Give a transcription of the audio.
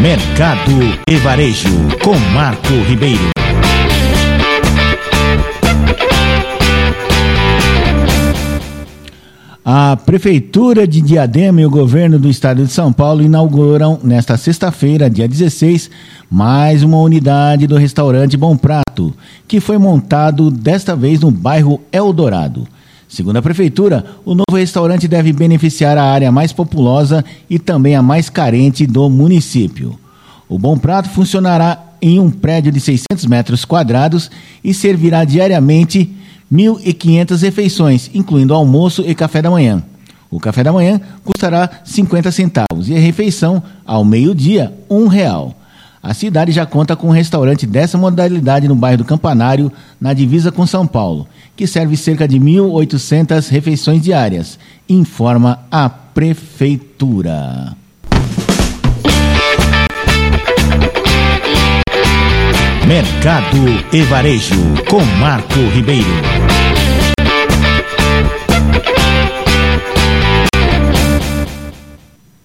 Mercado e Varejo, com Marco Ribeiro. A Prefeitura de Diadema e o governo do estado de São Paulo inauguram, nesta sexta-feira, dia 16, mais uma unidade do restaurante Bom Prato, que foi montado desta vez no bairro Eldorado. Segundo a Prefeitura, o novo restaurante deve beneficiar a área mais populosa e também a mais carente do município. O Bom Prato funcionará em um prédio de 600 metros quadrados e servirá diariamente 1.500 refeições, incluindo almoço e café da manhã. O café da manhã custará 50 centavos e a refeição, ao meio-dia, um real. A cidade já conta com um restaurante dessa modalidade no bairro do Campanário, na divisa com São Paulo, que serve cerca de 1.800 refeições diárias, informa a Prefeitura. Mercado e Varejo, com Marco Ribeiro.